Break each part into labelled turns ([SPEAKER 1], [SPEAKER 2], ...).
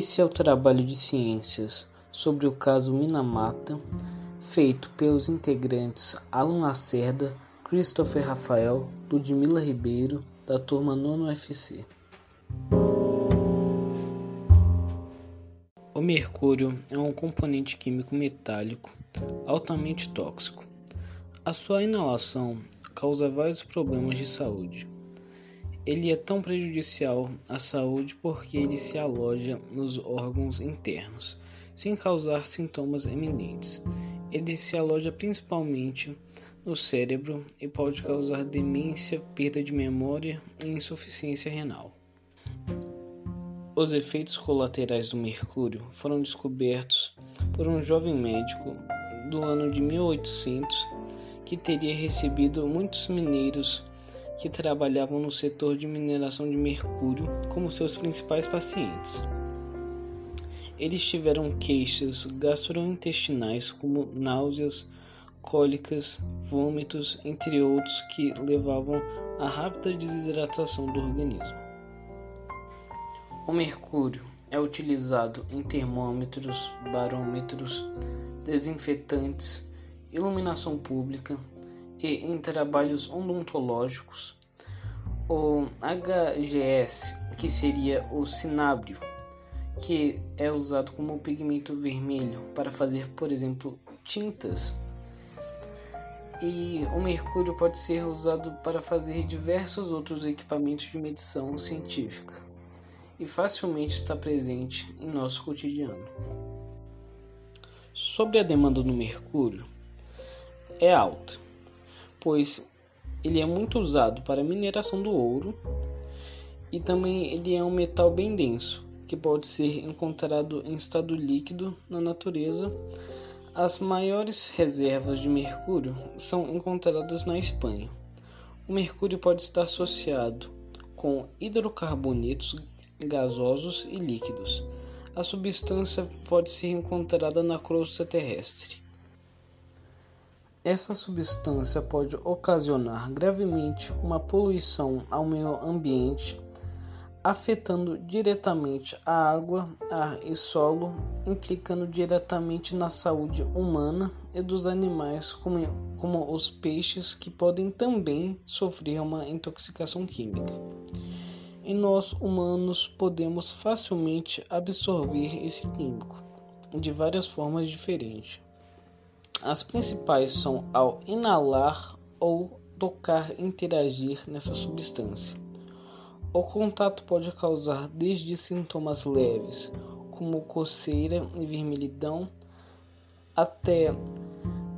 [SPEAKER 1] Esse é o trabalho de ciências sobre o caso Minamata, feito pelos integrantes Alan Lacerda, Christopher Rafael, Ludmila Ribeiro, da turma Nono FC. O mercúrio é um componente químico metálico altamente tóxico. A sua inalação causa vários problemas de saúde. Ele é tão prejudicial à saúde porque ele se aloja nos órgãos internos, sem causar sintomas eminentes. Ele se aloja principalmente no cérebro e pode causar demência, perda de memória e insuficiência renal. Os efeitos colaterais do mercúrio foram descobertos por um jovem médico do ano de 1800 que teria recebido muitos mineiros que trabalhavam no setor de mineração de mercúrio como seus principais pacientes. Eles tiveram queixas gastrointestinais como náuseas, cólicas, vômitos, entre outros, que levavam à rápida desidratação do organismo. O mercúrio é utilizado em termômetros, barômetros, desinfetantes, iluminação pública e em trabalhos odontológicos. O HGS, que seria o cinábrio, que é usado como pigmento vermelho para fazer, por exemplo, tintas. E o mercúrio pode ser usado para fazer diversos outros equipamentos de medição científica e facilmente está presente em nosso cotidiano. Sobre a demanda do mercúrio, é alta, pois ele é muito usado para mineração do ouro e também ele é um metal bem denso, que pode ser encontrado em estado líquido na natureza. As maiores reservas de mercúrio são encontradas na Espanha. O mercúrio pode estar associado com hidrocarbonetos gasosos e líquidos. A substância pode ser encontrada na crosta terrestre. Essa substância pode ocasionar gravemente uma poluição ao meio ambiente, afetando diretamente a água, ar e solo, implicando diretamente na saúde humana e dos animais, como, como os peixes, que podem também sofrer uma intoxicação química e nós humanos podemos facilmente absorver esse químico de várias formas diferentes. As principais são ao inalar ou tocar interagir nessa substância. O contato pode causar desde sintomas leves, como coceira e vermelhidão, até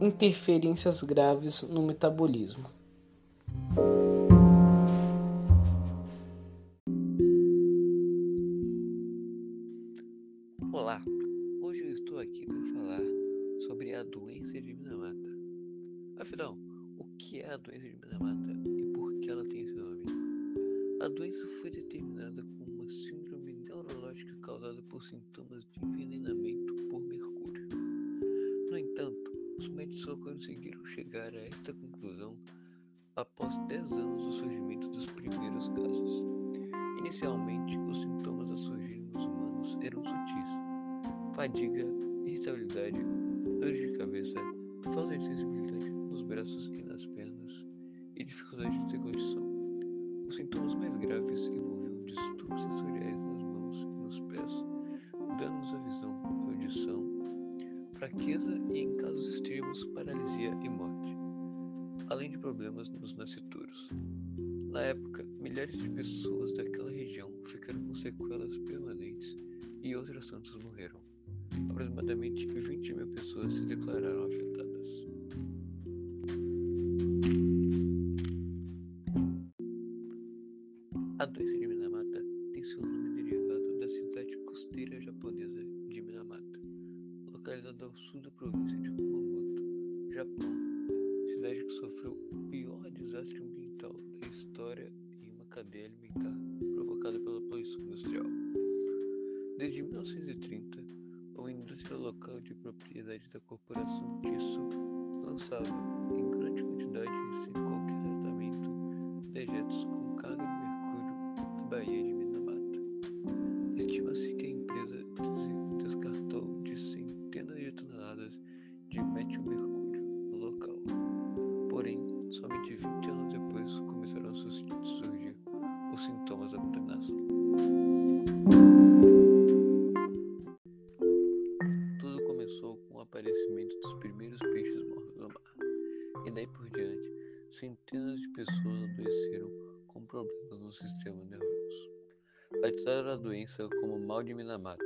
[SPEAKER 1] interferências graves no metabolismo.
[SPEAKER 2] Foi determinada como uma síndrome neurológica causada por sintomas de envenenamento por mercúrio. No entanto, os médicos só conseguiram chegar a esta conclusão após 10 anos do surgimento dos primeiros casos. Inicialmente, os sintomas a surgirem nos humanos eram sutis: fadiga, irritabilidade, dores de cabeça, falta de sensibilidade braços e nas pernas e dificuldade de deglutição. Os sintomas mais graves envolviam distúrbios sensoriais nas mãos e nos pés, danos à visão, audição, fraqueza e, em casos extremos, paralisia e morte, além de problemas nos nascituros. Na época, milhares de pessoas daquela região ficaram com sequelas permanentes e outras tantas morreram. Aproximadamente 20 mil pessoas se declararam afetadas. Cadeia alimentar provocada pela poluição industrial. Desde 1930, uma indústria local de propriedade da corporação Tisso lançava, em grande quantidade e sem qualquer tratamento, dejetos com doença como mal de Minamata.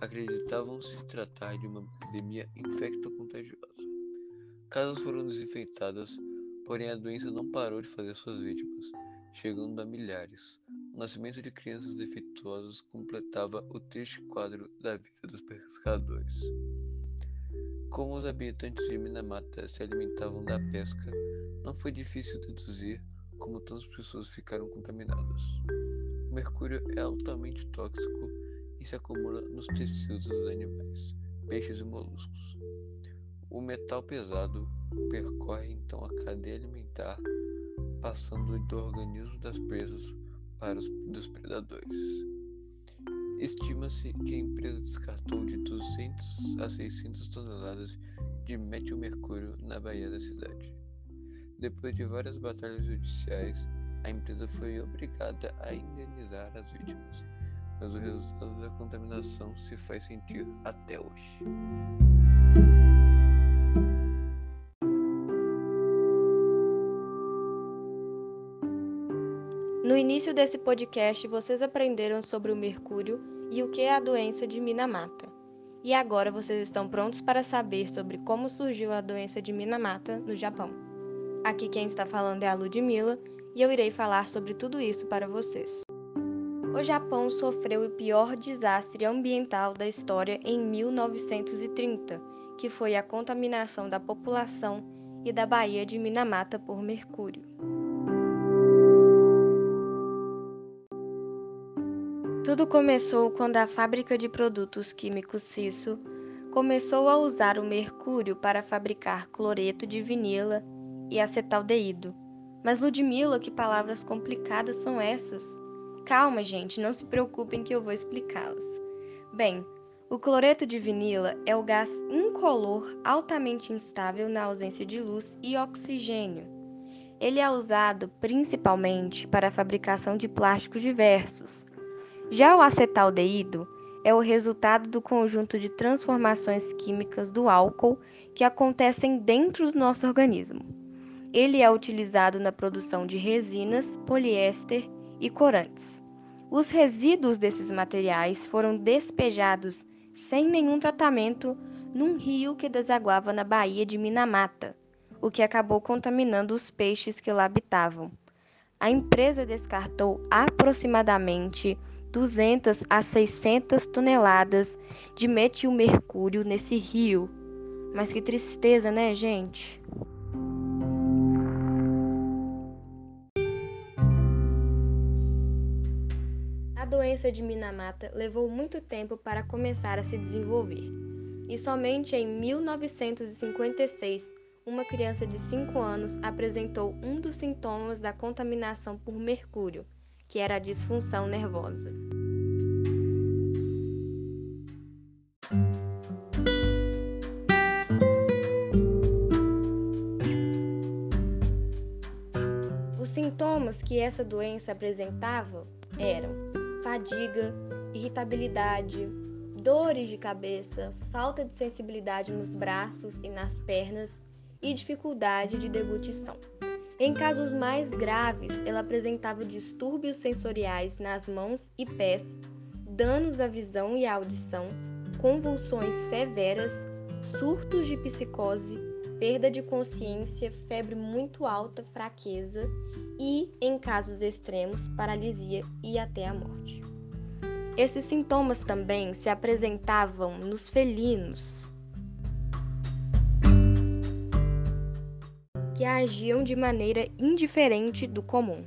[SPEAKER 2] Acreditavam se tratar de uma epidemia infecto-contagiosa. Casas foram desinfetadas, porém a doença não parou de fazer suas vítimas, chegando a milhares. O nascimento de crianças defeituosas completava o triste quadro da vida dos pescadores. Como os habitantes de Minamata se alimentavam da pesca, não foi difícil deduzir como tantas pessoas ficaram contaminadas. O mercúrio é altamente tóxico e se acumula nos tecidos dos animais, peixes e moluscos. O metal pesado percorre então a cadeia alimentar, passando do organismo das presas para os dos predadores. Estima-se que a empresa descartou de 200 a 600 toneladas de metilmercúrio na baía da cidade. Depois de várias batalhas judiciais, a empresa foi obrigada a indenizar as vítimas, mas o resultado da contaminação se faz sentir até hoje.
[SPEAKER 3] No início desse podcast, vocês aprenderam sobre o mercúrio e o que é a doença de Minamata. E agora vocês estão prontos para saber sobre como surgiu a doença de Minamata no Japão. Aqui quem está falando é a Ludmilla e eu irei falar sobre tudo isso para vocês. O Japão sofreu o pior desastre ambiental da história em 1930, que foi a contaminação da população e da Baía de Minamata por mercúrio. Tudo começou quando a fábrica de produtos químicos Cisso começou a usar o mercúrio para fabricar cloreto de vinila e acetaldeído. Mas Ludmilla, que palavras complicadas são essas? Calma, gente, não se preocupem que eu vou explicá-las. Bem, o cloreto de vinila é o gás incolor altamente instável na ausência de luz e oxigênio. Ele é usado principalmente para a fabricação de plásticos diversos. Já o acetaldeído é o resultado do conjunto de transformações químicas do álcool que acontecem dentro do nosso organismo. Ele é utilizado na produção de resinas, poliéster e corantes. Os resíduos desses materiais foram despejados sem nenhum tratamento num rio que desaguava na Baía de Minamata, o que acabou contaminando os peixes que lá habitavam. A empresa descartou aproximadamente 200 a 600 toneladas de metilmercúrio nesse rio. Mas que tristeza, né, gente? Doença de Minamata levou muito tempo para começar a se desenvolver. E somente em 1956, uma criança de 5 anos apresentou um dos sintomas da contaminação por mercúrio, que era a disfunção nervosa. Os sintomas que essa doença apresentava eram fadiga, irritabilidade, dores de cabeça, falta de sensibilidade nos braços e nas pernas e dificuldade de deglutição. Em casos mais graves, ela apresentava distúrbios sensoriais nas mãos e pés, danos à visão e à audição, convulsões severas, surtos de psicose, perda de consciência, febre muito alta, fraqueza e, em casos extremos, paralisia e até a morte. Esses sintomas também se apresentavam nos felinos, que agiam de maneira indiferente do comum.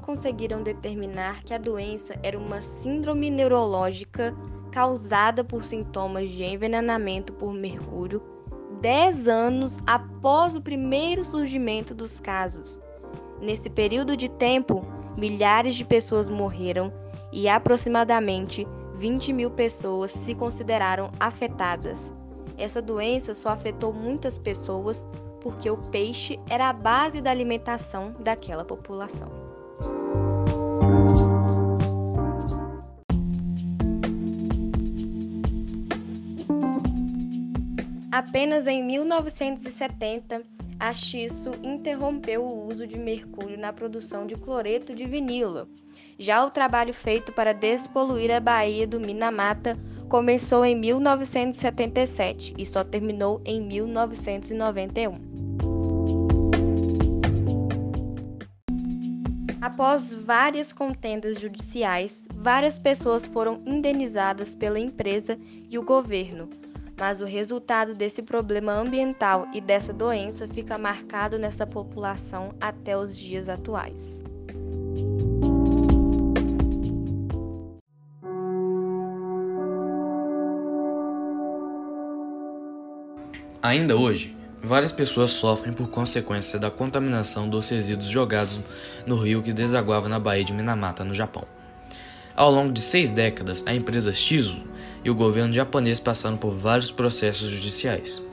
[SPEAKER 3] Conseguiram determinar que a doença era uma síndrome neurológica causada por sintomas de envenenamento por mercúrio 10 anos após o primeiro surgimento dos casos. Nesse período de tempo, milhares de pessoas morreram e aproximadamente 20 mil pessoas se consideraram afetadas. Essa doença só afetou muitas pessoas porque o peixe era a base da alimentação daquela população. Apenas em 1970, a Xisso interrompeu o uso de mercúrio na produção de cloreto de vinilo. Já o trabalho feito para despoluir a Baía do Minamata começou em 1977 e só terminou em 1991. Após várias contendas judiciais, várias pessoas foram indenizadas pela empresa e o governo, mas o resultado desse problema ambiental e dessa doença fica marcado nessa população até os dias atuais.
[SPEAKER 4] Ainda hoje, Várias pessoas sofrem por consequência da contaminação dos resíduos jogados no rio que desaguava na Baía de Minamata, no Japão. Ao longo de seis décadas, a empresa Shizu e o governo japonês passaram por vários processos judiciais.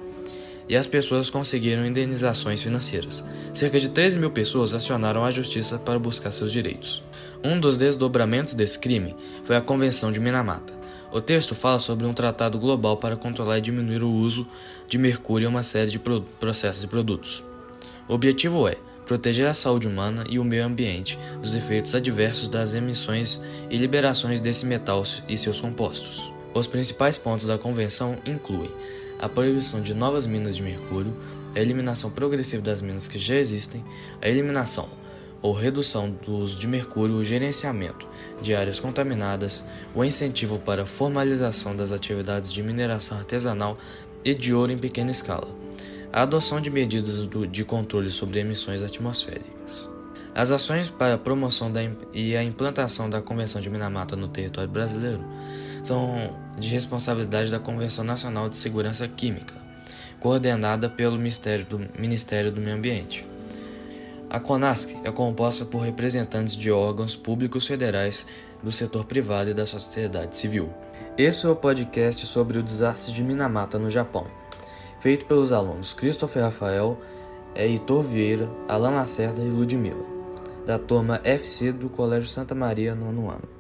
[SPEAKER 4] E as pessoas conseguiram indenizações financeiras. Cerca de 13 mil pessoas acionaram a justiça para buscar seus direitos. Um dos desdobramentos desse crime foi a Convenção de Minamata, o texto fala sobre um tratado global para controlar e diminuir o uso de mercúrio em uma série de processos e produtos. O objetivo é proteger a saúde humana e o meio ambiente dos efeitos adversos das emissões e liberações desse metal e seus compostos. Os principais pontos da convenção incluem a proibição de novas minas de mercúrio, a eliminação progressiva das minas que já existem, a eliminação ou redução do uso de mercúrio, o gerenciamento de áreas contaminadas, o incentivo para a formalização das atividades de mineração artesanal e de ouro em pequena escala, a adoção de medidas de controle sobre emissões atmosféricas. As ações para a promoção da, e a implantação da Convenção de Minamata no território brasileiro são de responsabilidade da Convenção Nacional de Segurança Química, coordenada pelo Ministério do, Ministério do Meio Ambiente. A CONASC é composta por representantes de órgãos públicos federais, do setor privado e da sociedade civil. Esse é o podcast sobre o desastre de Minamata no Japão, feito pelos alunos Christopher Rafael, Heitor Vieira, Alan Lacerda e Ludmilla, da turma FC do Colégio Santa Maria, no ano.